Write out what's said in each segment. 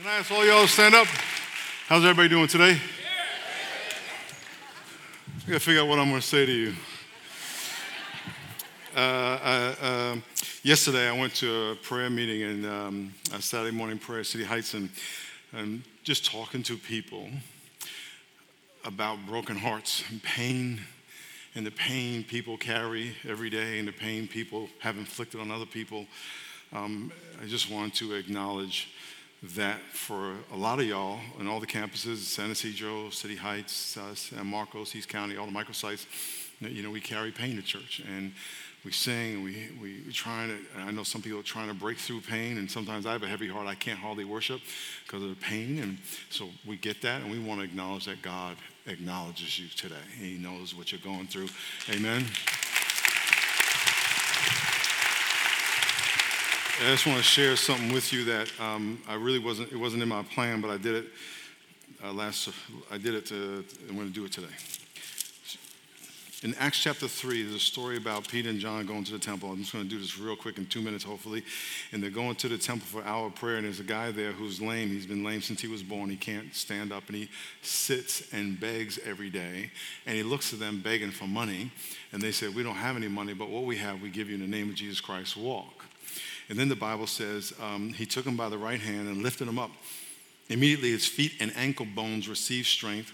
Can I ask all y'all to stand up? How's everybody doing today? I gotta figure out what I'm gonna say to you. Uh, uh, uh, yesterday, I went to a prayer meeting in um, a Saturday morning prayer, City Heights, and, and just talking to people about broken hearts and pain and the pain people carry every day and the pain people have inflicted on other people. Um, I just want to acknowledge that for a lot of y'all and all the campuses, San Ysidro, City Heights, uh, San Marcos, East County, all the microsites, you know, we carry pain to church. And we sing and we, we, we trying to, I know some people are trying to break through pain, and sometimes I have a heavy heart. I can't hardly worship because of the pain. And so we get that, and we want to acknowledge that God acknowledges you today. He knows what you're going through. Amen. I just want to share something with you that um, I really wasn't, it wasn't in my plan, but I did it uh, last, I did it, to, I'm going to do it today. In Acts chapter 3, there's a story about Peter and John going to the temple. I'm just going to do this real quick in two minutes, hopefully. And they're going to the temple for hour of prayer, and there's a guy there who's lame. He's been lame since he was born. He can't stand up, and he sits and begs every day. And he looks at them begging for money, and they say, We don't have any money, but what we have, we give you in the name of Jesus Christ. Walk. And then the Bible says, um, He took him by the right hand and lifted him up. Immediately his feet and ankle bones received strength.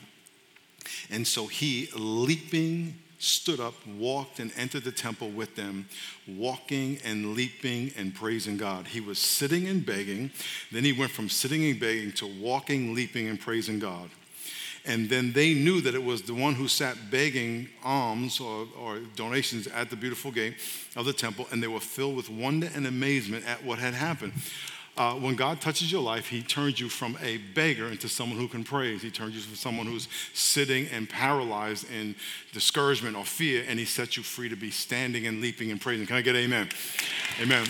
And so he, leaping, stood up, walked, and entered the temple with them, walking and leaping and praising God. He was sitting and begging. Then he went from sitting and begging to walking, leaping, and praising God. And then they knew that it was the one who sat begging alms or, or donations at the beautiful gate of the temple, and they were filled with wonder and amazement at what had happened. Uh, when God touches your life, He turns you from a beggar into someone who can praise. He turns you from someone who's sitting and paralyzed in discouragement or fear, and He sets you free to be standing and leaping and praising. Can I get amen? Amen.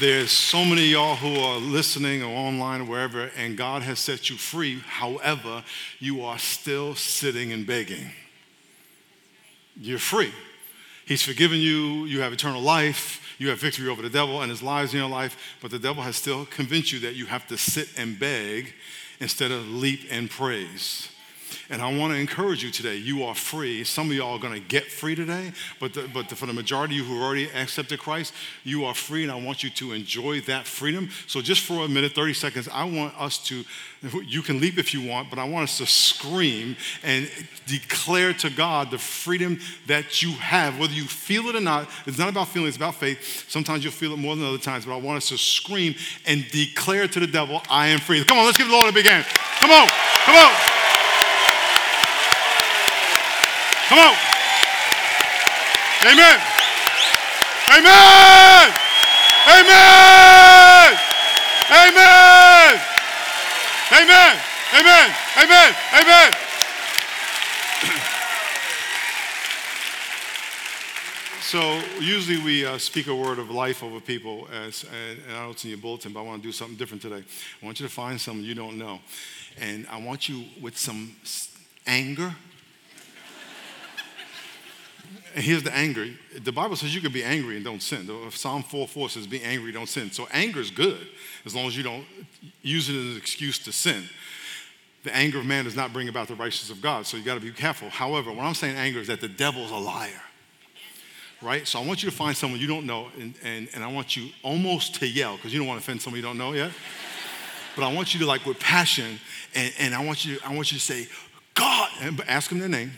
There's so many y'all who are listening or online or wherever, and God has set you free. However, you are still sitting and begging. You're free. He's forgiven you. You have eternal life you have victory over the devil and his lies in your life, but the devil has still convinced you that you have to sit and beg instead of leap and praise. And I want to encourage you today. You are free. Some of y'all are going to get free today, but, the, but the, for the majority of you who already accepted Christ, you are free, and I want you to enjoy that freedom. So, just for a minute, 30 seconds, I want us to, you can leap if you want, but I want us to scream and declare to God the freedom that you have, whether you feel it or not. It's not about feeling, it's about faith. Sometimes you'll feel it more than other times, but I want us to scream and declare to the devil, I am free. Come on, let's give the Lord a big hand. Come on, come on. Come on. Amen. Amen. Amen. Amen. Amen. Amen. Amen. Amen. So usually we uh, speak a word of life over people, as, and, and I don't see your bulletin, but I want to do something different today. I want you to find someone you don't know, and I want you with some anger here's the anger. The Bible says you can be angry and don't sin. Psalm 4 4 says, Be angry, don't sin. So anger is good as long as you don't use it as an excuse to sin. The anger of man does not bring about the righteousness of God, so you got to be careful. However, what I'm saying anger is that the devil's a liar. Right? So I want you to find someone you don't know, and, and, and I want you almost to yell, because you don't want to offend someone you don't know yet. but I want you to, like, with passion, and, and I, want you, I want you to say, God, and ask them their name.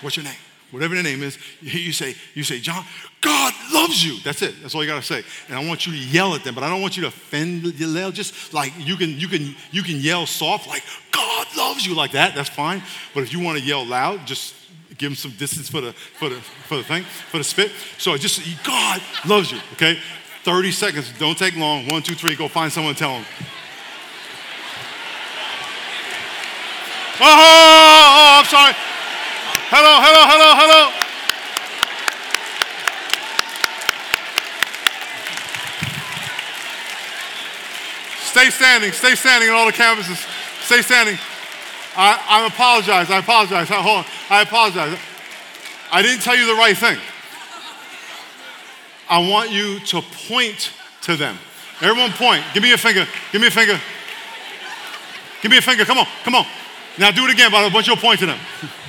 What's your name? Whatever the name is, you say, you say, John, God loves you. That's it. That's all you gotta say. And I want you to yell at them, but I don't want you to offend yell. Just like you can, you can, you can yell soft, like God loves you, like that. That's fine. But if you want to yell loud, just give them some distance for the for the for the thing for the spit. So just God loves you. Okay, 30 seconds. Don't take long. One, two, three. Go find someone tell them. Oh, oh I'm sorry. Hello, hello, hello, hello. Stay standing, stay standing in all the campuses. Stay standing. I, I apologize. I apologize. I, hold on. I apologize. I didn't tell you the right thing. I want you to point to them. Everyone point. Give me a finger. Give me a finger. Give me a finger. Come on. Come on. Now do it again, but I want you to point to them.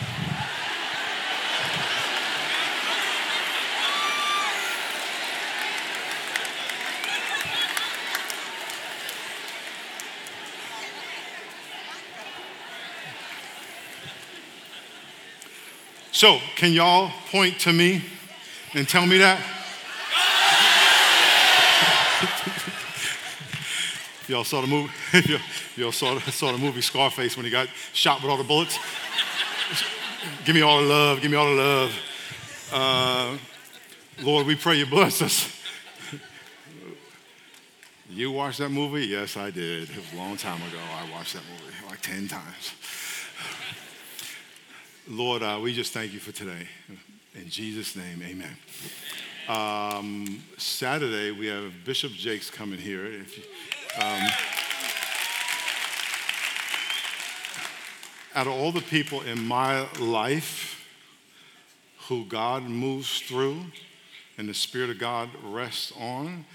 So, can y'all point to me and tell me that? y'all saw the movie. y'all saw, saw the movie Scarface when he got shot with all the bullets. give me all the love. Give me all the love. Uh, Lord, we pray you bless us. you watched that movie? Yes, I did. It was a long time ago. I watched that movie like 10 times. Lord, uh, we just thank you for today. In Jesus' name, amen. Um, Saturday, we have Bishop Jakes coming here. You, um, out of all the people in my life who God moves through and the Spirit of God rests on,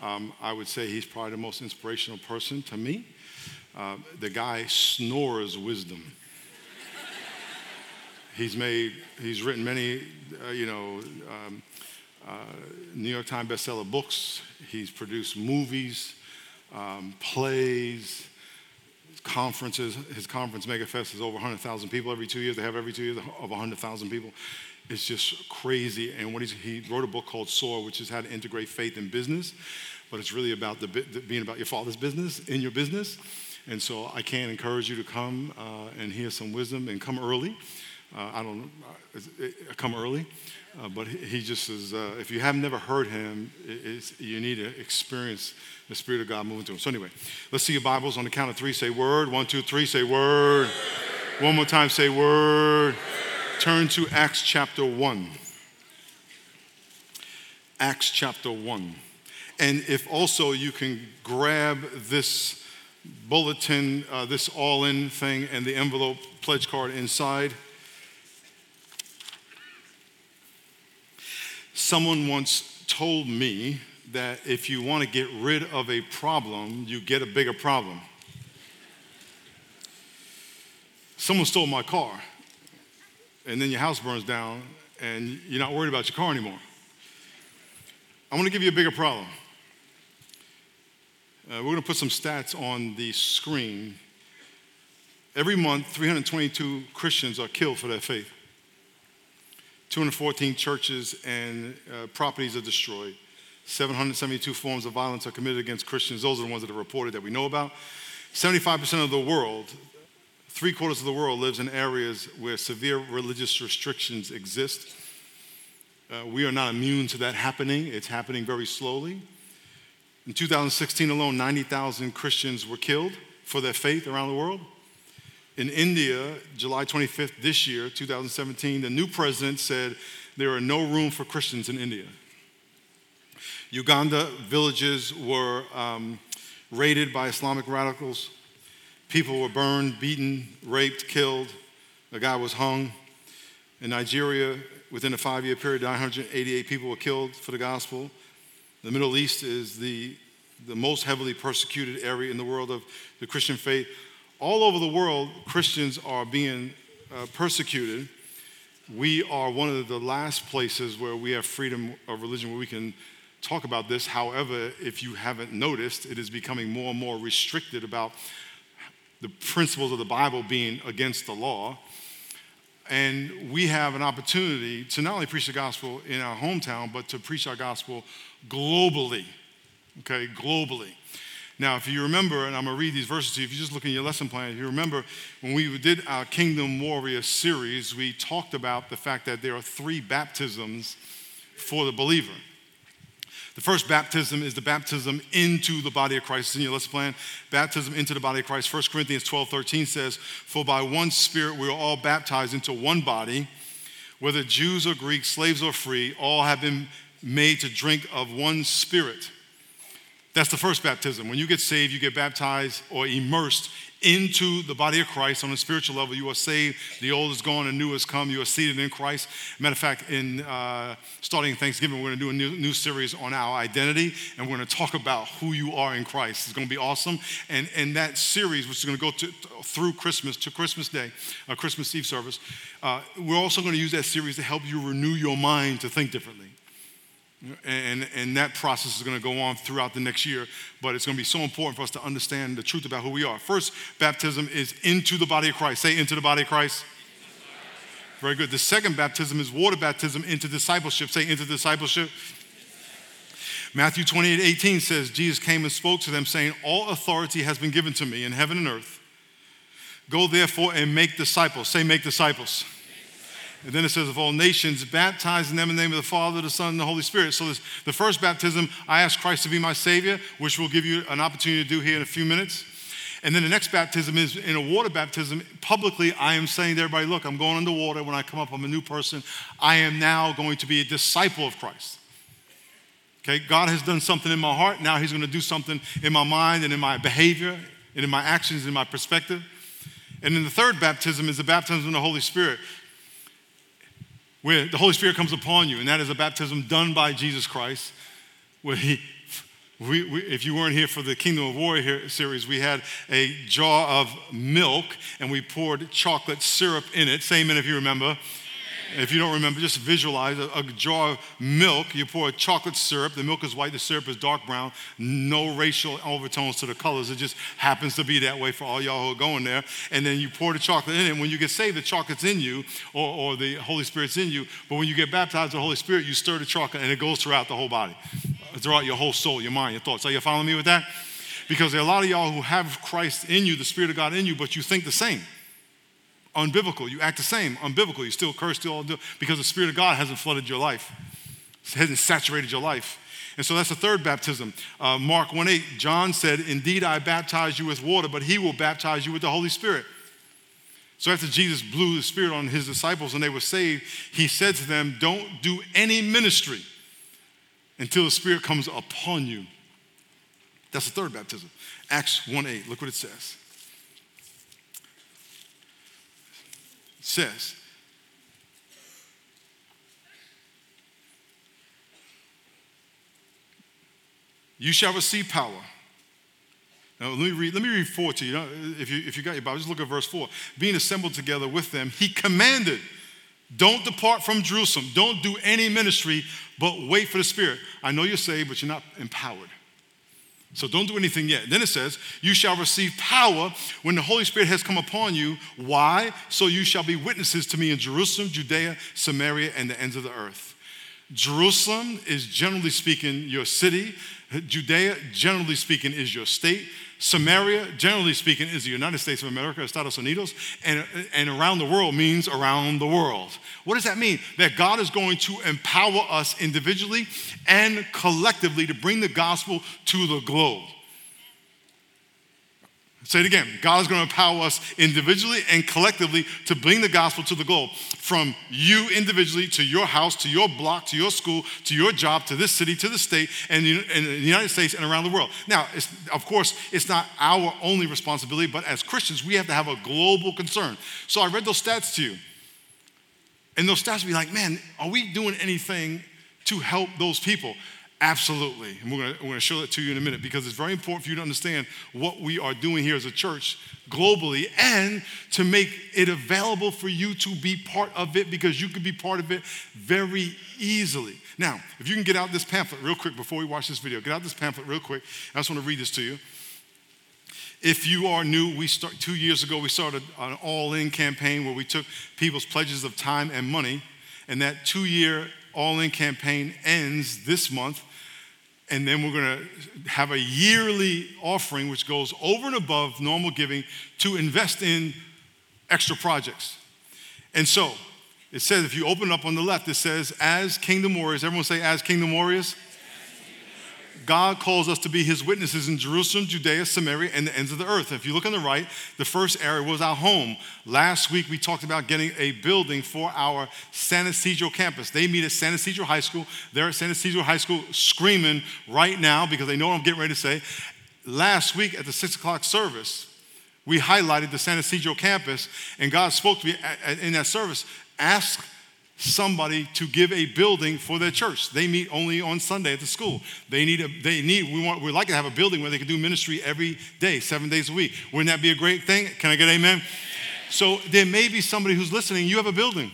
um, I would say he's probably the most inspirational person to me. Uh, the guy snores wisdom. He's made, he's written many, uh, you know, um, uh, New York Times bestseller books. He's produced movies, um, plays, conferences. His conference, MegaFest, is over 100,000 people every two years. They have every two years of 100,000 people. It's just crazy. And what he wrote a book called Soar, which is how to integrate faith in business. But it's really about the, the being about your father's business in your business. And so I can encourage you to come uh, and hear some wisdom and come early. Uh, I don't uh, come early, uh, but he just is. Uh, if you have never heard him, you need to experience the Spirit of God moving through him. So anyway, let's see your Bibles on the count of three. Say word. One, two, three. Say word. One more time. Say word. Turn to Acts chapter one. Acts chapter one, and if also you can grab this bulletin, uh, this all-in thing, and the envelope pledge card inside. Someone once told me that if you want to get rid of a problem, you get a bigger problem. Someone stole my car, and then your house burns down, and you're not worried about your car anymore. I want to give you a bigger problem. Uh, we're going to put some stats on the screen. Every month, 322 Christians are killed for their faith. 214 churches and uh, properties are destroyed. 772 forms of violence are committed against Christians. Those are the ones that are reported that we know about. 75% of the world, three quarters of the world, lives in areas where severe religious restrictions exist. Uh, we are not immune to that happening, it's happening very slowly. In 2016 alone, 90,000 Christians were killed for their faith around the world. In India, July 25th this year, 2017, the new president said there are no room for Christians in India. Uganda villages were um, raided by Islamic radicals. People were burned, beaten, raped, killed. A guy was hung. In Nigeria, within a five year period, 988 people were killed for the gospel. The Middle East is the, the most heavily persecuted area in the world of the Christian faith all over the world, Christians are being uh, persecuted. We are one of the last places where we have freedom of religion where we can talk about this. However, if you haven't noticed, it is becoming more and more restricted about the principles of the Bible being against the law. And we have an opportunity to not only preach the gospel in our hometown, but to preach our gospel globally. Okay, globally. Now, if you remember, and I'm going to read these verses to you, if you just look in your lesson plan, if you remember when we did our Kingdom Warrior series, we talked about the fact that there are three baptisms for the believer. The first baptism is the baptism into the body of Christ. It's in your lesson plan. Baptism into the body of Christ. 1 Corinthians 12 13 says, For by one Spirit we are all baptized into one body, whether Jews or Greeks, slaves or free, all have been made to drink of one Spirit. That's the first baptism. When you get saved, you get baptized or immersed into the body of Christ on a spiritual level. You are saved. The old is gone and new has come. You are seated in Christ. Matter of fact, in uh, starting Thanksgiving, we're going to do a new, new, series on our identity, and we're going to talk about who you are in Christ. It's going to be awesome. And, and that series, which is going to go to, through Christmas to Christmas Day, a Christmas Eve service, uh, we're also going to use that series to help you renew your mind to think differently. And, and that process is going to go on throughout the next year, but it's going to be so important for us to understand the truth about who we are. First, baptism is into the body of Christ. Say, into the body of Christ. Very good. The second baptism is water baptism into discipleship. Say, into discipleship. Matthew 28 18 says, Jesus came and spoke to them, saying, All authority has been given to me in heaven and earth. Go therefore and make disciples. Say, make disciples. And then it says, of all nations, baptizing them in the name of the Father, the Son, and the Holy Spirit. So this, the first baptism, I ask Christ to be my Savior, which we'll give you an opportunity to do here in a few minutes. And then the next baptism is in a water baptism. Publicly, I am saying to everybody, look, I'm going underwater. When I come up, I'm a new person. I am now going to be a disciple of Christ. Okay, God has done something in my heart. Now He's going to do something in my mind and in my behavior and in my actions and in my perspective. And then the third baptism is the baptism of the Holy Spirit where the Holy Spirit comes upon you, and that is a baptism done by Jesus Christ, where he we, we, if you weren't here for the Kingdom of Warrior series, we had a jar of milk and we poured chocolate syrup in it. Same in if you remember. If you don't remember, just visualize a, a, jar of milk. You pour a chocolate syrup. The milk is white, the syrup is dark brown. No racial overtones to the colors. It just happens to be that way for all y'all who are going there. And then you pour the chocolate in it. When you get saved, the chocolate's in you, or, or the Holy Spirit's in you. But when you get baptized with the Holy Spirit, you stir the chocolate and it goes throughout the whole body, throughout your whole soul, your mind, your thoughts. Are you following me with that? Because there are a lot of y'all who have Christ in you, the Spirit of God in you, but you think the same unbiblical. You act the same, unbiblical. You still curse, still do because the Spirit of God hasn't flooded your life, hasn't saturated your life. And so that's the third baptism. Uh, Mark 1 8, John said, Indeed, I baptize you with water, but he will baptize you with the Holy Spirit. So after Jesus blew the Spirit on his disciples and they were saved, he said to them, Don't do any ministry until the Spirit comes upon you. That's the third baptism. Acts 1 8, look what it says. Says. You shall receive power. Now, let me read, let me read four to you. If, you. if you got your Bible, just look at verse four. Being assembled together with them, he commanded, don't depart from Jerusalem. Don't do any ministry, but wait for the Spirit. I know you're saved, but you're not empowered. So don't do anything yet. Then it says, You shall receive power when the Holy Spirit has come upon you. Why? So you shall be witnesses to me in Jerusalem, Judea, Samaria, and the ends of the earth. Jerusalem is generally speaking your city. Judea, generally speaking, is your state. Samaria, generally speaking, is the United States of America, Estados Unidos, and, and around the world means around the world. What does that mean? That God is going to empower us individually and collectively to bring the gospel to the globe. Say it again. God is going to empower us individually and collectively to bring the gospel to the globe. From you individually to your house, to your block, to your school, to your job, to this city, to the state, and in the United States and around the world. Now, of course, it's not our only responsibility, but as Christians, we have to have a global concern. So I read those stats to you. And those stats would be like, man, are we doing anything to help those people? Absolutely. And we're going, to, we're to show that to you in a minute because it's very important for you to understand what we are doing here as a church globally and to make it available for you to be part of it because you could be part of it very easily. Now, if you can get out this pamphlet real quick before we watch this video, get out this pamphlet real quick. I just want to read this to you. If you are new, we start two years ago, we started an all-in campaign where we took people's pledges of time and money, and that two-year all-in campaign ends this month and then we're going to have a yearly offering which goes over and above normal giving to invest in extra projects. And so it says, if you open up on the left, it says, as kingdom warriors, everyone say, as kingdom warriors. God calls us to be his witnesses in Jerusalem, Judea, Samaria, and the ends of the earth. If you look on the right, the first area was our home. Last week, we talked about getting a building for our San Ysidro campus. They meet at San Ysidro High School. They're at San Ysidro High School screaming right now because they know what I'm getting ready to say. Last week at the six o'clock service, we highlighted the San Ysidro campus, and God spoke to me in that service. Ask somebody to give a building for their church. They meet only on Sunday at the school. They need a, they need, we want, we'd like to have a building where they can do ministry every day, seven days a week. Wouldn't that be a great thing? Can I get amen? So there may be somebody who's listening, you have a building.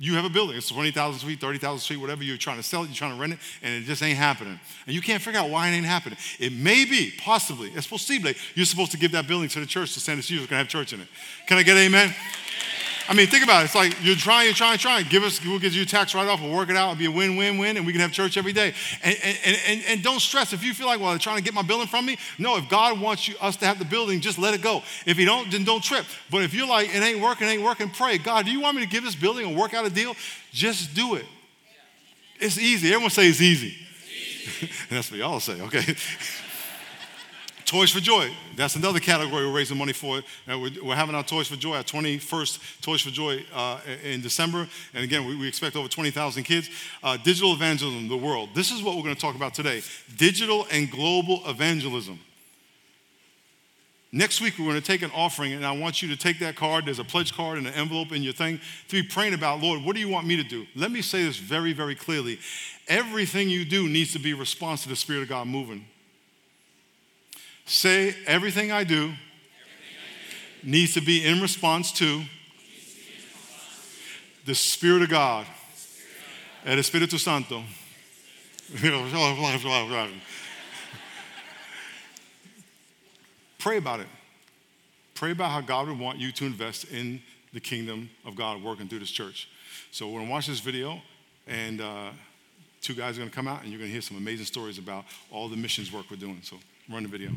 You have a building. It's 20,000 feet, 30,000 feet, whatever you're trying to sell it, you're trying to rent it, and it just ain't happening. And you can't figure out why it ain't happening. It may be, possibly, it's possible you're supposed to give that building to the church to send it to you. It's going to have church in it. Can I get amen? I mean, think about it. It's like you're trying, you're trying, trying. Give us, we'll give you a tax write off, we'll work it out, it'll be a win win win, and we can have church every day. And, and, and, and don't stress if you feel like, well, they're trying to get my building from me. No, if God wants you, us to have the building, just let it go. If you don't, then don't trip. But if you're like, it ain't working, it ain't working, pray. God, do you want me to give this building and work out a deal? Just do it. It's easy. Everyone say it's easy. It's easy. That's what y'all say, okay? Toys for Joy. That's another category we're raising money for. Uh, we're, we're, having our Toys for Joy, our 21st Toys for Joy uh, in December. And again, we, we expect over 20,000 kids. Uh, digital evangelism, the world. This is what we're going to talk about today digital and global evangelism. Next week, we're going to take an offering, and I want you to take that card. There's a pledge card and an envelope in your thing to be praying about, Lord, what do you want me to do? Let me say this very, very clearly. Everything you do needs to be response to the Spirit of God moving. Say, everything I do needs to be in response to the Spirit of God, el Espíritu Santo. Pray about it. Pray about how God would want you to invest in the kingdom of God working through this church. So we're gonna watch this video, and uh, two guys are gonna come out, and you're gonna hear some amazing stories about all the missions work we're doing. So run the video.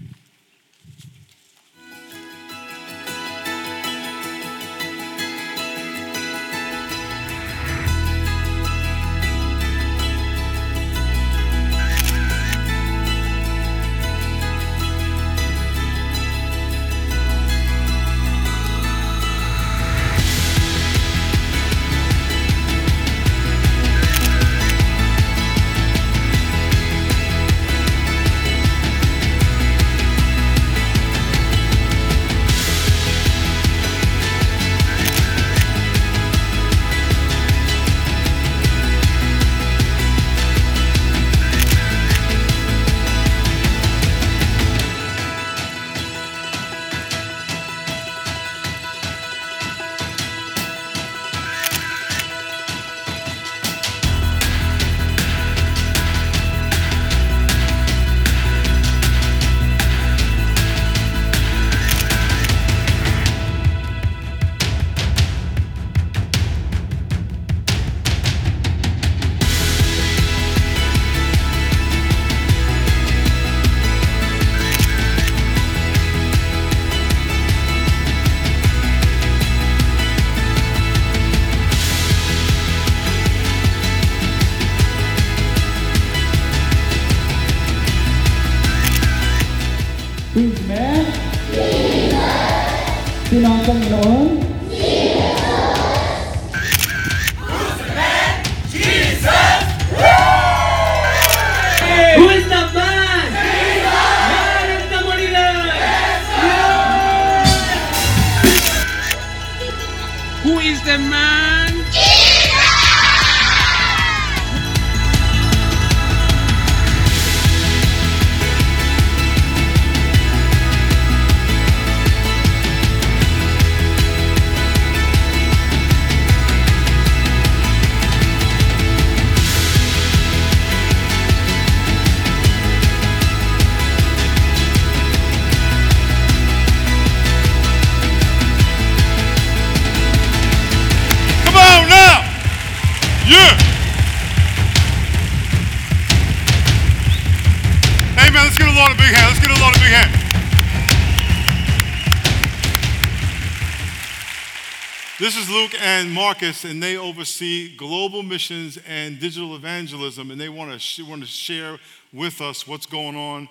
This is Luke and Marcus, and they oversee global missions and digital evangelism, and they want to sh- want to share with us what's going on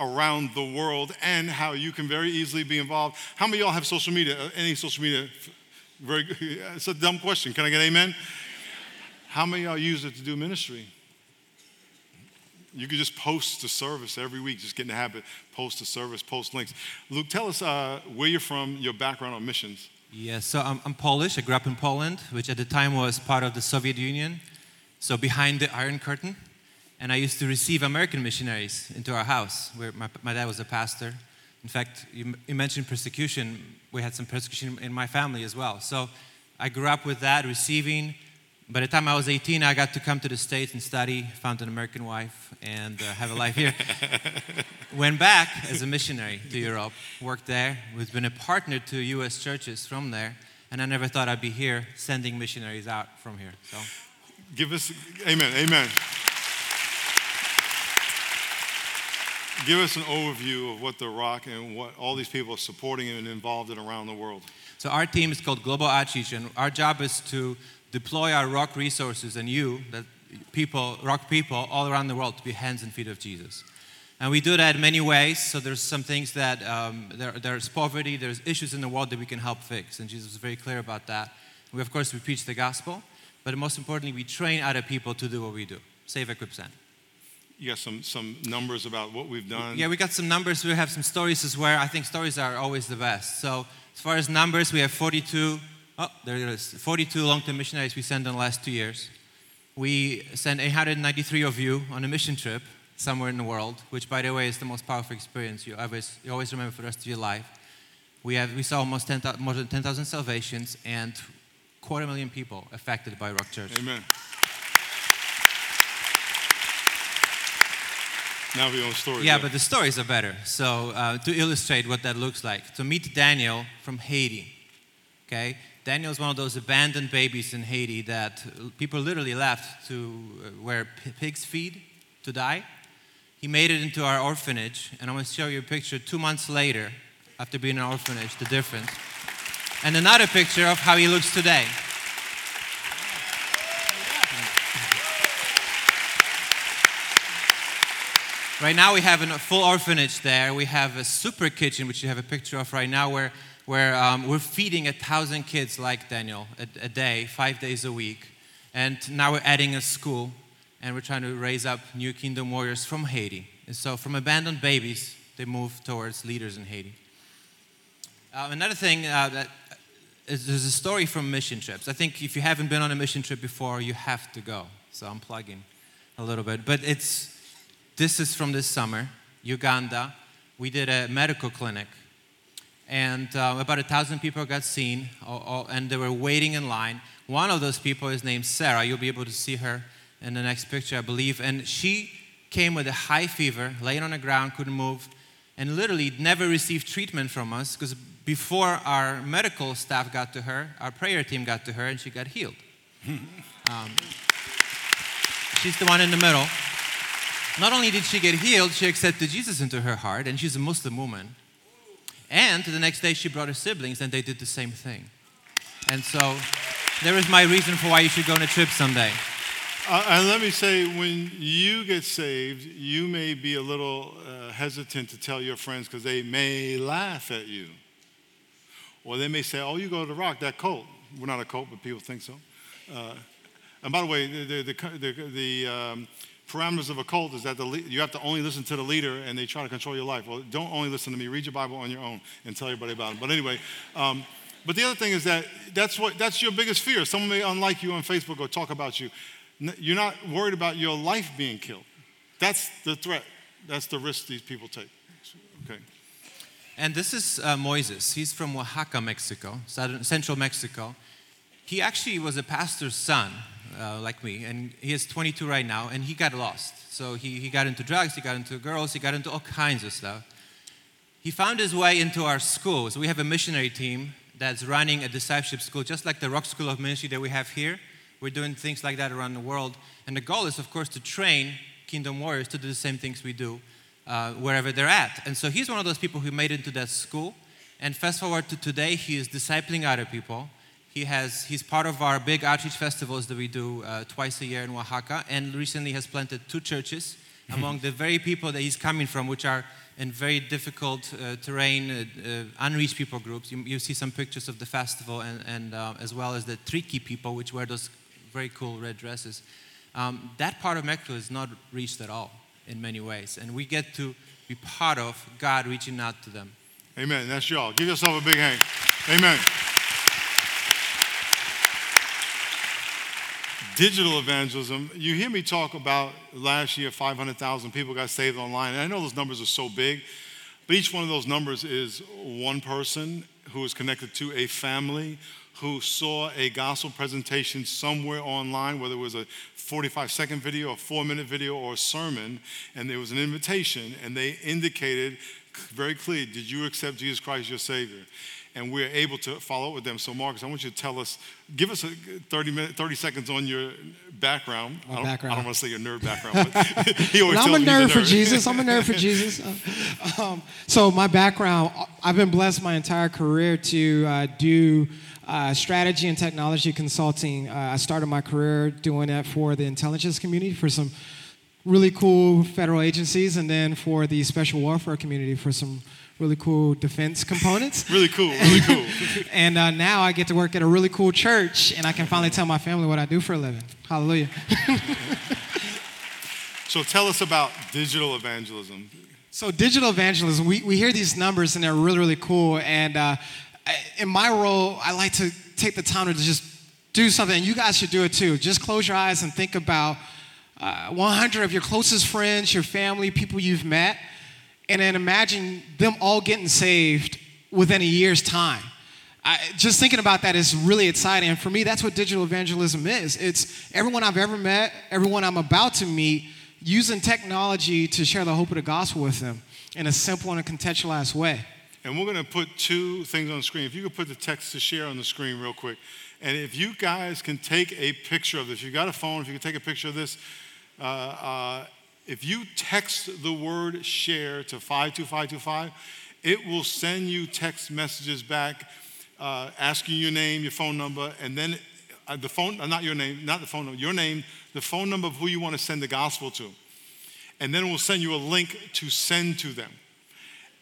around the world and how you can very easily be involved. How many of y'all have social media? Uh, Any social media? Very. It's a dumb question. Can I get amen? How many of y'all use it to do ministry? You could just post the service every week. Just get in the habit. Post the service. Post links. Luke, tell us uh, where you're from. Your background on missions. Yes, so I'm, I'm Polish. I grew up in Poland, which at the time was part of the Soviet Union, so behind the Iron Curtain. And I used to receive American missionaries into our house, where my, my dad was a pastor. In fact, you, you mentioned persecution. We had some persecution in my family as well. So I grew up with that, receiving. By the time I was 18, I got to come to the States and study, found an American wife, and uh, have a life here. Went back as a missionary to Europe, worked there, was been a partner to U.S. churches from there, and I never thought I'd be here sending missionaries out from here. So, Give us, amen, amen. Give us an overview of what the Rock and what all these people are supporting and involved in around the world. so our team is called Global Outreach, and our job is to deploy our rock resources and you, that people, rock people, all around the world to be hands and feet of Jesus. And we do that in many ways. So there's some things that um, there, there's poverty, there's issues in the world that we can help fix, and Jesus was very clear about that. We of course we preach the gospel, but most importantly we train other people to do what we do. Save, equip, send. You got some, some numbers about what we've done. Yeah, we got some numbers. We have some stories as well. I think stories are always the best. So as far as numbers, we have 42. Oh, there it is. 42 long-term missionaries we sent in the last two years. We sent 893 of you on a mission trip somewhere in the world, which, by the way, is the most powerful experience you always, you always remember for the rest of your life. We, have, we saw almost 10, more than 10,000 salvations and quarter million people affected by Rock Church. Amen. Now we own stories. Yeah, but the stories are better. So uh, to illustrate what that looks like, to meet Daniel from Haiti. Okay, Daniel is one of those abandoned babies in Haiti that people literally left to uh, where pigs feed to die. He made it into our orphanage, and I'm going to show you a picture two months later, after being in an orphanage, the difference. And another picture of how he looks today. Right now, we have a full orphanage there. We have a super kitchen, which you have a picture of right now, where, where um, we're feeding a thousand kids like Daniel a, a day, five days a week. And now we're adding a school, and we're trying to raise up new kingdom warriors from Haiti. And so, from abandoned babies, they move towards leaders in Haiti. Uh, another thing uh, that is there's a story from mission trips. I think if you haven't been on a mission trip before, you have to go. So I'm plugging a little bit, but it's this is from this summer, Uganda. We did a medical clinic, and uh, about a thousand people got seen, all, all, and they were waiting in line. One of those people is named Sarah. You'll be able to see her in the next picture, I believe. And she came with a high fever, laying on the ground, couldn't move, and literally never received treatment from us because before our medical staff got to her, our prayer team got to her, and she got healed. um, she's the one in the middle. Not only did she get healed, she accepted Jesus into her heart, and she's a Muslim woman. And the next day, she brought her siblings, and they did the same thing. And so, there is my reason for why you should go on a trip someday. Uh, and let me say, when you get saved, you may be a little uh, hesitant to tell your friends because they may laugh at you. Or they may say, oh, you go to the rock, that cult. We're not a cult, but people think so. Uh, and by the way, the, the, the, the um, parameters of a cult is that the, you have to only listen to the leader and they try to control your life. Well, don't only listen to me. Read your Bible on your own and tell everybody about it. But anyway, um, but the other thing is that that's, what, that's your biggest fear. Someone may unlike you on Facebook or talk about you. You're not worried about your life being killed. That's the threat. That's the risk these people take. Okay. And this is uh, Moises. He's from Oaxaca, Mexico, southern, central Mexico. He actually was a pastor's son, uh, like me, and he is 22 right now, and he got lost. So he, he got into drugs, he got into girls, he got into all kinds of stuff. He found his way into our school. So we have a missionary team that's running a discipleship school, just like the Rock School of Ministry that we have here. We're doing things like that around the world. And the goal is, of course, to train kingdom warriors to do the same things we do uh, wherever they're at. And so he's one of those people who made it into that school. And fast forward to today, he is discipling other people, He has, he's part of our big outreach festivals that we do uh, twice a year in Oaxaca, and recently has planted two churches among the very people that he's coming from, which are in very difficult uh, terrain, uh, uh, unreached people groups. You, you, see some pictures of the festival, and, and uh, as well as the Triqui people, which wear those very cool red dresses. Um, that part of Mexico is not reached at all in many ways, and we get to be part of God reaching out to them. Amen. That's y'all. Give yourself a big hand. Amen. Digital evangelism, you hear me talk about last year 500,000 people got saved online. And I know those numbers are so big, but each one of those numbers is one person who is connected to a family who saw a gospel presentation somewhere online, whether it was a 45 second video, a four minute video, or a sermon, and there was an invitation, and they indicated very clearly, Did you accept Jesus Christ your Savior? And we're able to follow up with them. So, Marcus, I want you to tell us, give us a 30, minute, 30 seconds on your background. I, don't, background. I don't want to say your nerd background, but he always I'm tells a nerd, a for. Jesus. I'm a nerd for Jesus. Uh, um, so, my background, I've been blessed my entire career to uh, do uh, strategy and technology consulting. Uh, I started my career doing that for the intelligence community for some really cool federal agencies, and then for the special warfare community for some really cool defense components. really cool, really cool. and uh, now I get to work at a really cool church, and I can finally tell my family what I do for a living. Hallelujah. so, tell us about digital evangelism. So, digital evangelism, we, we hear these numbers and they're really, really cool. And uh, in my role, I like to take the time to just do something, and you guys should do it too. Just close your eyes and think about uh, 100 of your closest friends, your family, people you've met, and then imagine them all getting saved within a year's time. I, just thinking about that is really exciting. And for me, that's what digital evangelism is. It's everyone I've ever met, everyone I'm about to meet, using technology to share the hope of the gospel with them in a simple and a contextualized way. And we're going to put two things on the screen. If you could put the text to share on the screen real quick. And if you guys can take a picture of this, you got a phone, if you can take a picture of this, uh, uh, if you text the word share to 52525, it will send you text messages back uh, asking your name, your phone number, and then uh, the phone, uh, not your name, not the phone number, your name, the phone number of who you want to send the gospel to. And then it will send you a link to send to them.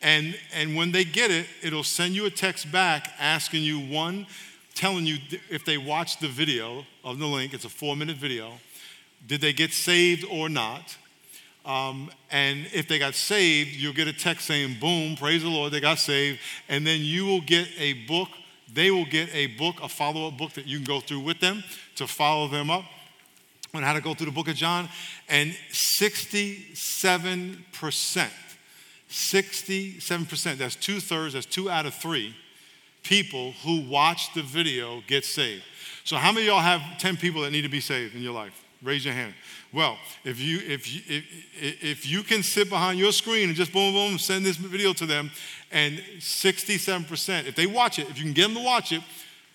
And, and when they get it, it'll send you a text back asking you one, telling you if they watched the video of the link, it's a four minute video, did they get saved or not? Um, and if they got saved, you'll get a text saying, boom, praise the Lord, they got saved. And then you will get a book. They will get a book, a follow up book that you can go through with them to follow them up on how to go through the book of John. And 67%, 67%, that's two thirds, that's two out of three people who watch the video get saved. So, how many of y'all have 10 people that need to be saved in your life? Raise your hand. Well, if you if you if, if you can sit behind your screen and just boom boom send this video to them, and 67%, if they watch it, if you can get them to watch it,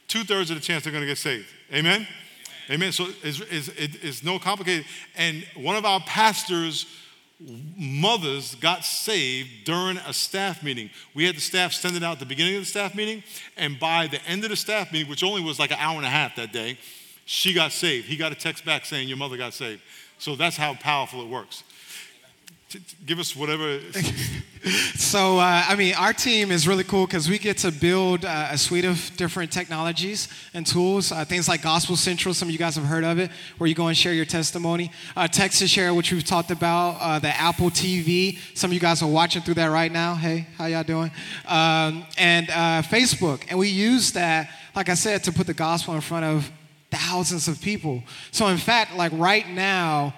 two thirds of the chance they're going to get saved. Amen. Amen. So it's, it's, it's no complicated. And one of our pastors' mothers got saved during a staff meeting. We had the staff send it out at the beginning of the staff meeting, and by the end of the staff meeting, which only was like an hour and a half that day, she got saved. He got a text back saying, Your mother got saved. So that's how powerful it works. Give us whatever. so, uh, I mean, our team is really cool because we get to build uh, a suite of different technologies and tools. Uh, things like Gospel Central, some of you guys have heard of it, where you go and share your testimony. Uh, text to share, which we've talked about. Uh, the Apple TV, some of you guys are watching through that right now. Hey, how y'all doing? Um, and uh, Facebook. And we use that, like I said, to put the gospel in front of thousands of people. So, in fact, like right now,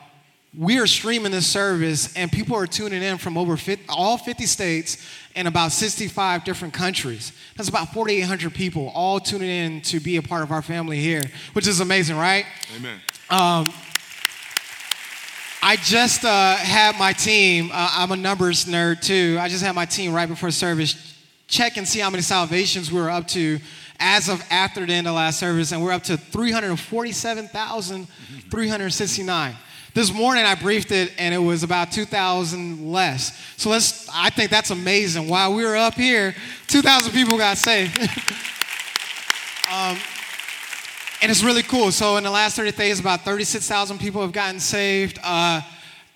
we are streaming this service and people are tuning in from over 50, all 50 states and about 65 different countries. That's about 4,800 people all tuning in to be a part of our family here, which is amazing, right? Amen. Um, I just uh, had my team, uh, I'm a numbers nerd too. I just had my team right before service check and see how many salvations we were up to as of after the end of last service, and we're up to 347,369. This morning I briefed it and it was about 2,000 less. So let's, I think that's amazing. While we were up here, 2,000 people got saved. um, and it's really cool. So in the last 30 days, about 36,000 people have gotten saved. Uh,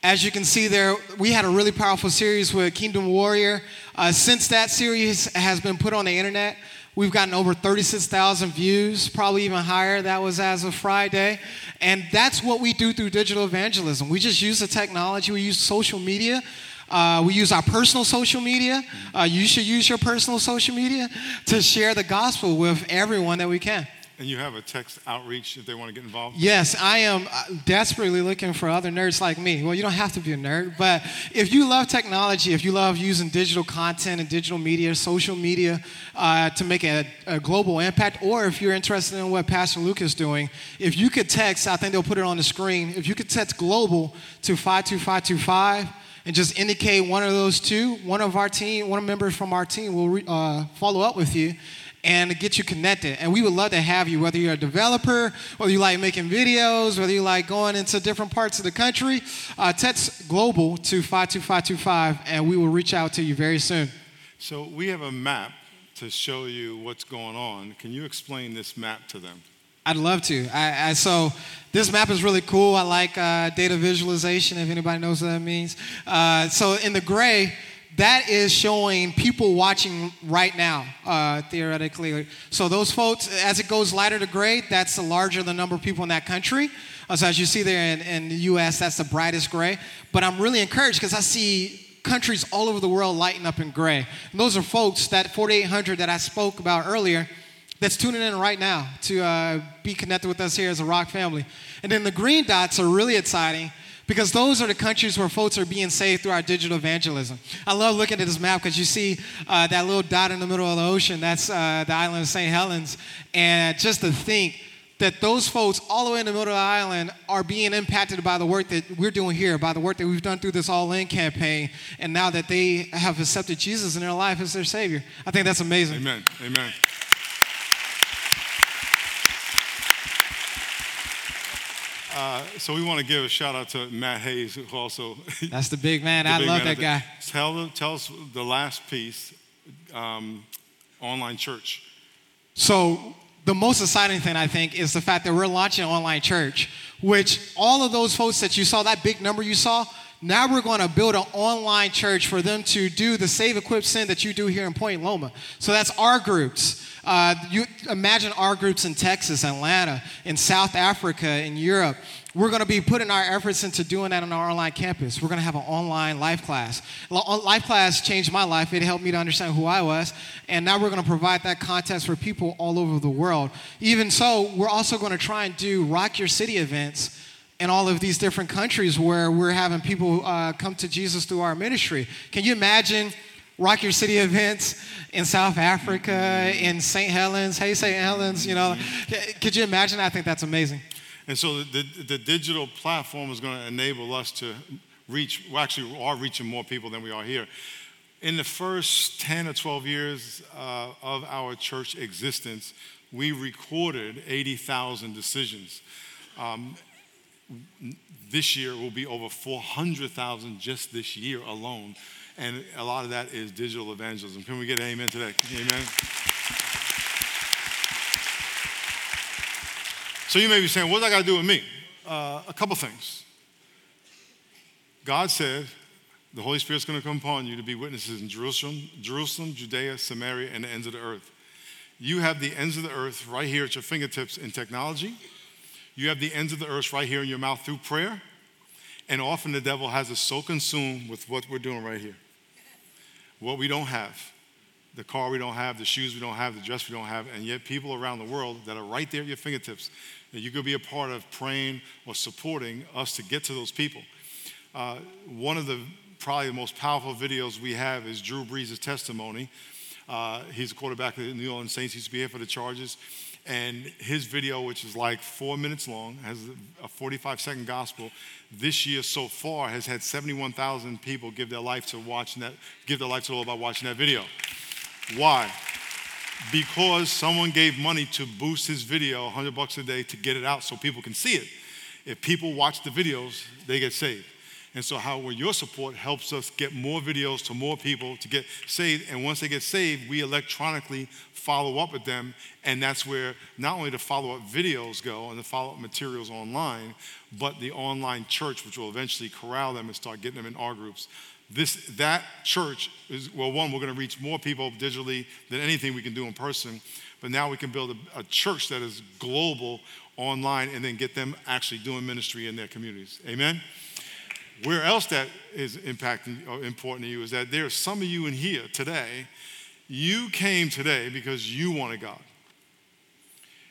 as you can see there, we had a really powerful series with Kingdom Warrior. Uh, since that series has been put on the internet, we've gotten over 36,000 views, probably even higher. That was as of Friday. And that's what we do through digital evangelism. We just use the technology, we use social media. Uh, we use our personal social media. Uh, you should use your personal social media to share the gospel with everyone that we can. And you have a text outreach if they want to get involved? Yes, I am uh, desperately looking for other nerds like me. Well, you don't have to be a nerd, but if you love technology, if you love using digital content and digital media, social media uh, to make a, a, global impact, or if you're interested in what Pastor Luke is doing, if you could text, I think they'll put it on the screen, if you could text global to 52525 and just indicate one of those two, one of our team, one of members from our team will re, uh, follow up with you and get you connected. And we would love to have you, whether you're a developer, whether you like making videos, whether you like going into different parts of the country. Uh, text global to 52525, and we will reach out to you very soon. So we have a map to show you what's going on. Can you explain this map to them? I'd love to. I, I, so this map is really cool. I like uh, data visualization, if anybody knows what that means. Uh, so in the gray, that is showing people watching right now, uh, theoretically. So those folks, as it goes lighter to gray, that's the larger the number of people in that country. Uh, so as you see there in, in the U.S., that's the brightest gray. But I'm really encouraged because I see countries all over the world lighting up in gray. And those are folks that 4,800 that I spoke about earlier that's tuning in right now to uh, be connected with us here as a Rock family. And then the green dots are really exciting because those are the countries where folks are being saved through our digital evangelism. I love looking at this map because you see uh, that little dot in the middle of the ocean. That's uh, the island of St. Helens. And just to think that those folks all the way in the middle of the island are being impacted by the work that we're doing here, by the work that we've done through this All In campaign, and now that they have accepted Jesus in their life as their Savior. I think that's amazing. Amen. Amen. Uh, so we want to give a shout out to Matt Hayes, who also. That's the big man. the I big love man that guy. Tell, tell us the last piece um, online church. So, the most exciting thing, I think, is the fact that we're launching online church, which all of those folks that you saw, that big number you saw, now we're going to build an online church for them to do the Save Equip Send that you do here in Point Loma. So that's our groups. Uh, you imagine our groups in Texas, Atlanta, in South Africa, in Europe. We're going to be putting our efforts into doing that on our online campus. We're going to have an online life class. Life class changed my life. It helped me to understand who I was. And now we're going to provide that context for people all over the world. Even so, we're also going to try and do Rock Your City events in all of these different countries where we're having people uh, come to Jesus through our ministry. Can you imagine Rock Your City events in South Africa, in St. Helens? Hey, St. Helens, you know. Could you imagine? I think that's amazing. And so the, the, digital platform is going to enable us to reach, we actually are reaching more people than we are here. In the first 10 or 12 years uh, of our church existence, we recorded 80,000 decisions. Um, this year will be over 400,000 just this year alone. And a lot of that is digital evangelism. Can we get amen today? Amen. So you may be saying, what does that got to do with me? Uh, a couple things. God said, the Holy Spirit's going to come upon you to be witnesses in Jerusalem, Jerusalem, Judea, Samaria, and the ends of the earth. You have the ends of the earth right here at your fingertips in technology you have the ends of the earth right here in your mouth through prayer. And often the devil has us so consumed with what we're doing right here. What we don't have, the car we don't have, the shoes we don't have, the dress we don't have, and yet people around the world that are right there at your fingertips that you could be a part of praying or supporting us to get to those people. Uh, one of the probably the most powerful videos we have is Drew Brees' testimony. Uh, he's a quarterback of the New Orleans Saints. He used to be here for the Chargers. And his video, which is like four minutes long, has a 45 second gospel. This year so far has had 71,000 people give their life to watching that, give their life to the Lord by watching that video. Why? Because someone gave money to boost his video 100 bucks a day to get it out so people can see it. If people watch the videos, they get saved. And so, how well, your support helps us get more videos to more people to get saved. And once they get saved, we electronically follow up with them. And that's where not only the follow up videos go and the follow up materials online, but the online church, which will eventually corral them and start getting them in our groups. This, that church is, well, one, we're going to reach more people digitally than anything we can do in person. But now we can build a, a church that is global online and then get them actually doing ministry in their communities. Amen? Where else that is impacting or important to you is that there are some of you in here today, you came today because you wanted God.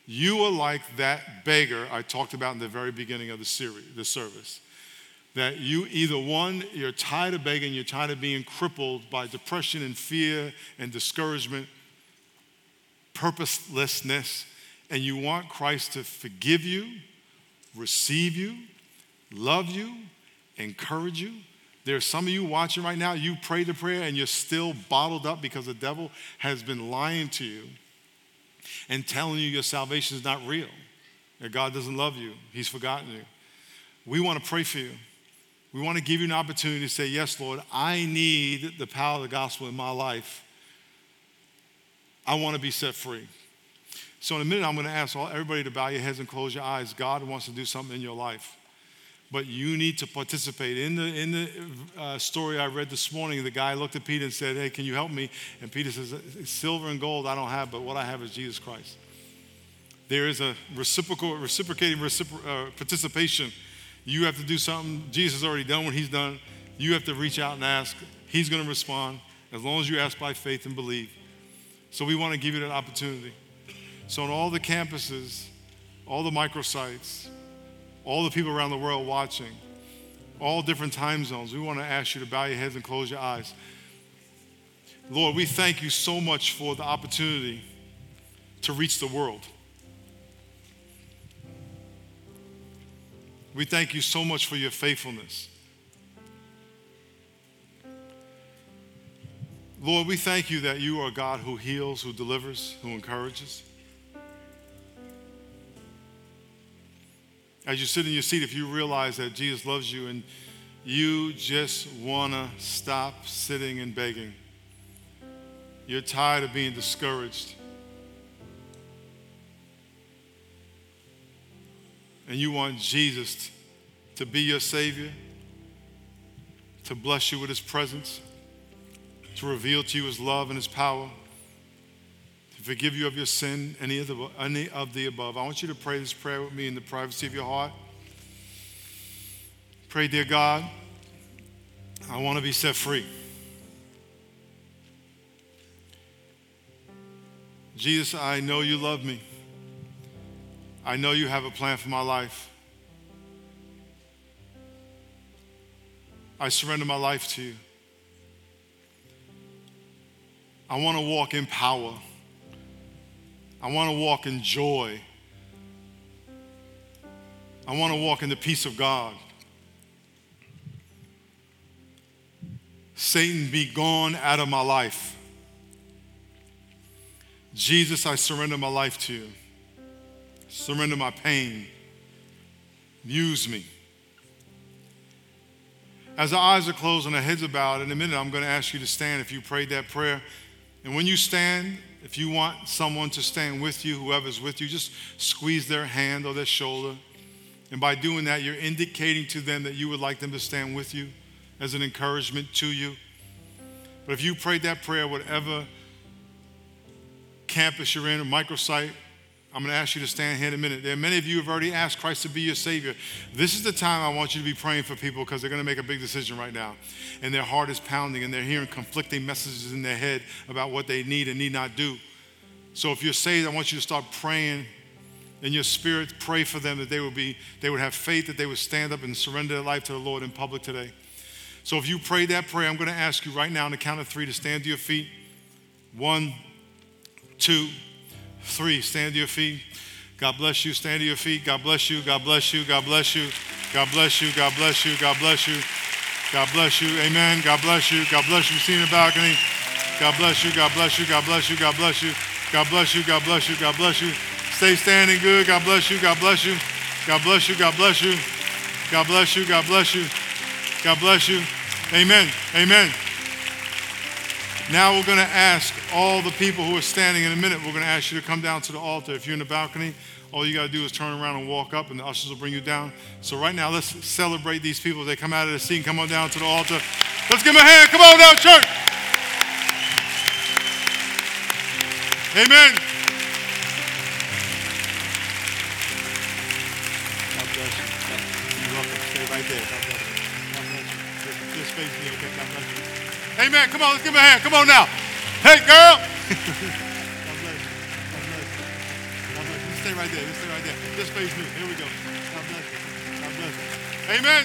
You are like that beggar I talked about in the very beginning of the series, the service. That you either one, you're tired of begging, you're tired of being crippled by depression and fear and discouragement, purposelessness, and you want Christ to forgive you, receive you, love you, encourage you. There's some of you watching right now, you pray the prayer and you're still bottled up because the devil has been lying to you and telling you your salvation is not real, that God doesn't love you, He's forgotten you. We want to pray for you. We want to give you an opportunity to say, Yes, Lord, I need the power of the gospel in my life. I want to be set free. So, in a minute, I'm going to ask all, everybody to bow your heads and close your eyes. God wants to do something in your life but you need to participate. In the, in the uh, story I read this morning, the guy looked at Peter and said, Hey, can you help me? And Peter says, Silver and gold I don't have, but what I have is Jesus Christ. There is a reciprocal, reciprocating recipro- uh, participation. You have to do something. Jesus has already done what he's done. You have to reach out and ask. He's going to respond as long as you ask by faith and believe. So we want to give you that opportunity. So on all the campuses, all the microsites, all the people around the world watching, all different time zones, we want to ask you to bow your heads and close your eyes. Lord, we thank you so much for the opportunity to reach the world. We thank you so much for your faithfulness. Lord, we thank you that you are God who heals, who delivers, who encourages. As you sit in your seat, if you realize that Jesus loves you and you just want to stop sitting and begging, you're tired of being discouraged, and you want Jesus to be your Savior, to bless you with His presence, to reveal to you His love and His power to forgive you of your sin, any of, the, any of the above. I want you to pray this prayer with me in the privacy of your heart. Pray, dear God, I want to be set free. Jesus, I know you love me. I know you have a plan for my life. I surrender my life to you. I want to walk in power. I want to walk in joy. I want to walk in the peace of God. Satan, be gone out of my life. Jesus, I surrender my life to you. Surrender my pain. Use me. As our eyes are closed and our heads are bowed, in a minute I'm going to ask you to stand if you prayed that prayer. And when you stand, if you want someone to stand with you, whoever's with you, just squeeze their hand or their shoulder. And by doing that, you're indicating to them that you would like them to stand with you as an encouragement to you. But if you prayed that prayer, whatever campus you're in, a microsite, I'm going to ask you to stand here in a minute. There are many of you who have already asked Christ to be your Savior. This is the time I want you to be praying for people because they're going to make a big decision right now. And their heart is pounding and they're hearing conflicting messages in their head about what they need and need not do. So if you're saved, I want you to start praying in your spirit. Pray for them that they would, be, they would have faith, that they would stand up and surrender their life to the Lord in public today. So if you pray that prayer, I'm going to ask you right now on the count of three to stand to your feet. One, two Three, stand to your feet. God bless you. Stand to your feet. God bless you. God bless you. God bless you. God bless you. God bless you. God bless you. God bless you. Amen. God bless you. God bless you. See in the balcony. God bless you. God bless you. God bless you. God bless you. God bless you. God bless you. God bless you. Stay standing good. God bless you. God bless you. God bless you. God bless you. God bless you. God bless you. God bless you. Amen. Amen. Now we're going to ask all the people who are standing in a minute, we're going to ask you to come down to the altar. If you're in the balcony, all you got to do is turn around and walk up, and the ushers will bring you down. So, right now, let's celebrate these people. They come out of the and come on down to the altar. Let's give them a hand. Come on down, church. Amen. God bless you. You're welcome. Stay right there. God bless you. God bless you. Face me, okay? God bless you. Amen. Come on, let's give him a hand. Come on now. Hey, girl. God bless you. God bless you. God bless you. Just stay right there. Just stay right there. Just face me. Here we go. God bless you. God bless you. Amen.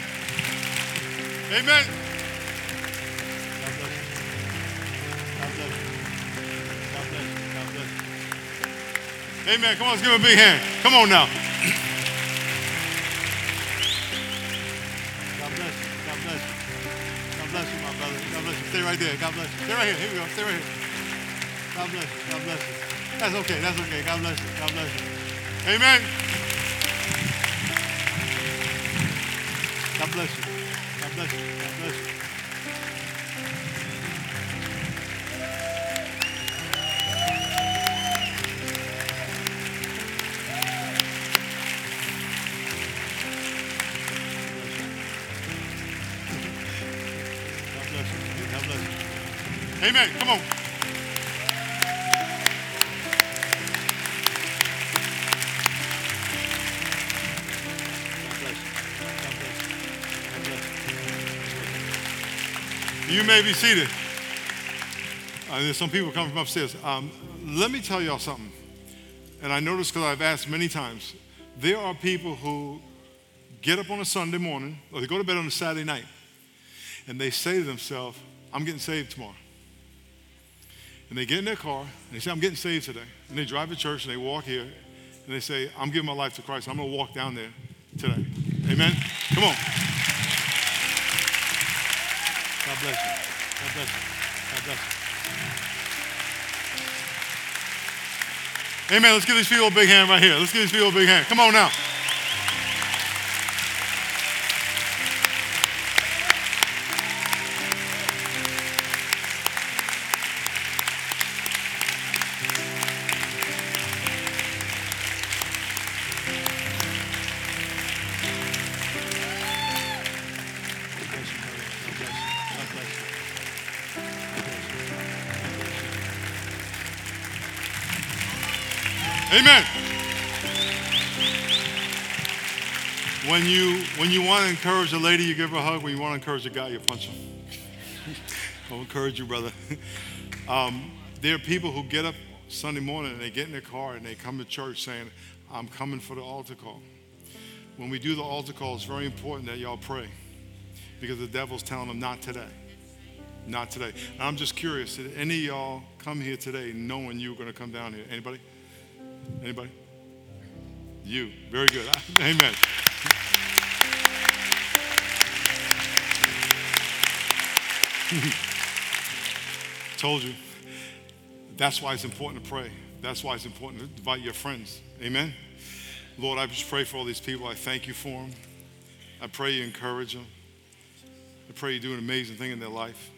Amen. God bless you. God bless you. God bless you. God bless you. Amen. Come on, let's give him a big hand. Come on now. Stay right there. God bless you. Stay right here. Here we go. Stay right here. God bless you. God bless you. That's okay. That's okay. God bless you. God bless you. Amen. God bless you. May be seated. Uh, there's some people coming from upstairs. Um, let me tell y'all something. And I noticed because I've asked many times. There are people who get up on a Sunday morning or they go to bed on a Saturday night and they say to themselves, I'm getting saved tomorrow. And they get in their car and they say, I'm getting saved today. And they drive to church and they walk here and they say, I'm giving my life to Christ. I'm going to walk down there today. Amen? Come on. God bless you. God bless you. God bless you. Amen. Let's give these people a big hand right here. Let's give these people a big hand. Come on now. When you when you want to encourage a lady, you give her a hug. When you want to encourage a guy, you punch him. I'll encourage you, brother. Um, there are people who get up Sunday morning and they get in their car and they come to church saying, "I'm coming for the altar call." When we do the altar call, it's very important that y'all pray because the devil's telling them not today. Not today. And I'm just curious, did any of y'all come here today knowing you were going to come down here? Anybody? Anybody? You. Very good. Amen. Told you. That's why it's important to pray. That's why it's important to invite your friends. Amen. Lord, I just pray for all these people. I thank you for them. I pray you encourage them. I pray you do an amazing thing in their life.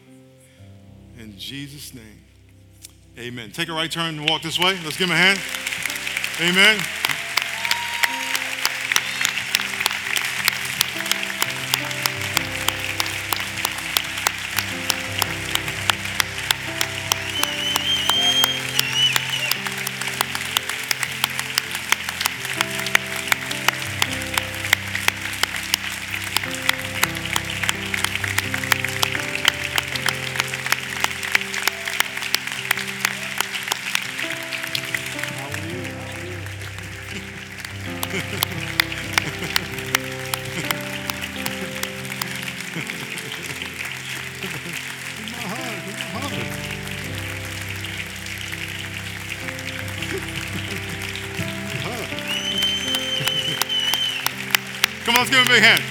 In Jesus' name, amen. Take a right turn and walk this way. Let's give him a hand. Amen. big hand.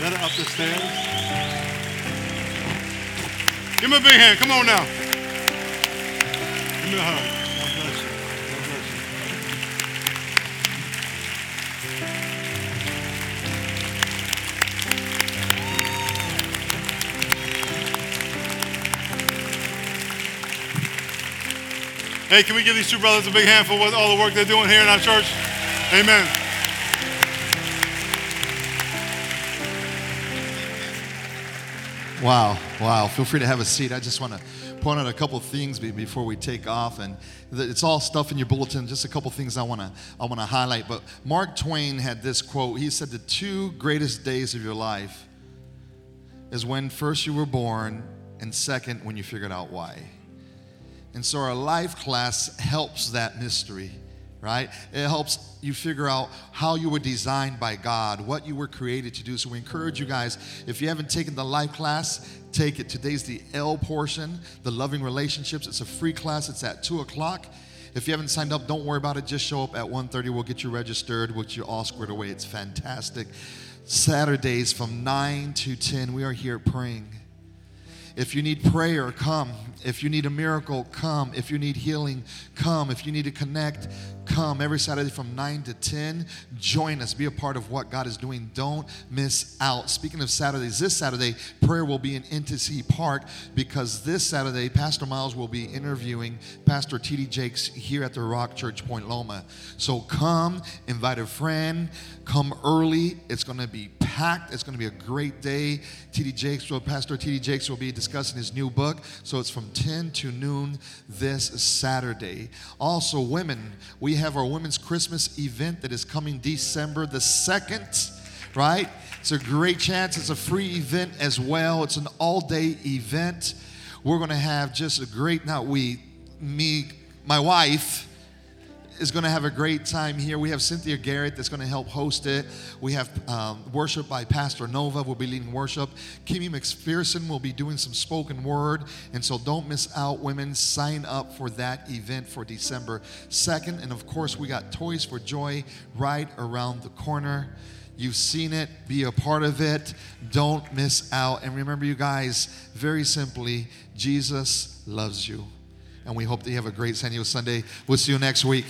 Let her up the stairs. Give me a big hand. Come on now. Give me a hug. God bless you. God bless you. Hey, can we give these two brothers a big hand for what, all the work they're doing here in our church? Amen. Wow, wow. Feel free to have a seat. I just want to point out a couple things before we take off. And it's all stuff in your bulletin, just a couple things I want to I want to highlight. But Mark Twain had this quote. He said, The two greatest days of your life is when first you were born, and second, when you figured out why. And so our life class helps that mystery right? It helps you figure out how you were designed by God, what you were created to do. So we encourage you guys, if you haven't taken the life class, take it. Today's the L portion, the loving relationships. It's a free class. It's at two o'clock. If you haven't signed up, don't worry about it. Just show up at 1.30. We'll get you registered, which you all squared away. It's fantastic. Saturdays from 9 to 10, we are here praying. If you need prayer, come. If you need a miracle, come. If you need healing, come. If you need to connect, come. Every Saturday from 9 to 10, join us. Be a part of what God is doing. Don't miss out. Speaking of Saturdays, this Saturday, prayer will be in Intimacy Park because this Saturday, Pastor Miles will be interviewing Pastor T.D. Jakes here at the Rock Church Point Loma. So come, invite a friend, come early. It's going to be packed. It's going to be a great day. T.D. Jakes, Pastor T.D. Jakes will be discussing his new book. So it's from 10 to noon this Saturday. Also, women, we have our Women's Christmas event that is coming December the 2nd, right? It's a great chance. It's a free event as well. It's an all day event. We're going to have just a great, now we, me, my wife, is going to have a great time here. We have Cynthia Garrett that's going to help host it. We have um, worship by Pastor Nova will be leading worship. Kimmy McPherson will be doing some spoken word. And so don't miss out, women. Sign up for that event for December 2nd. And of course, we got Toys for Joy right around the corner. You've seen it, be a part of it. Don't miss out. And remember, you guys, very simply, Jesus loves you and we hope that you have a great San Diego Sunday. We'll see you next week.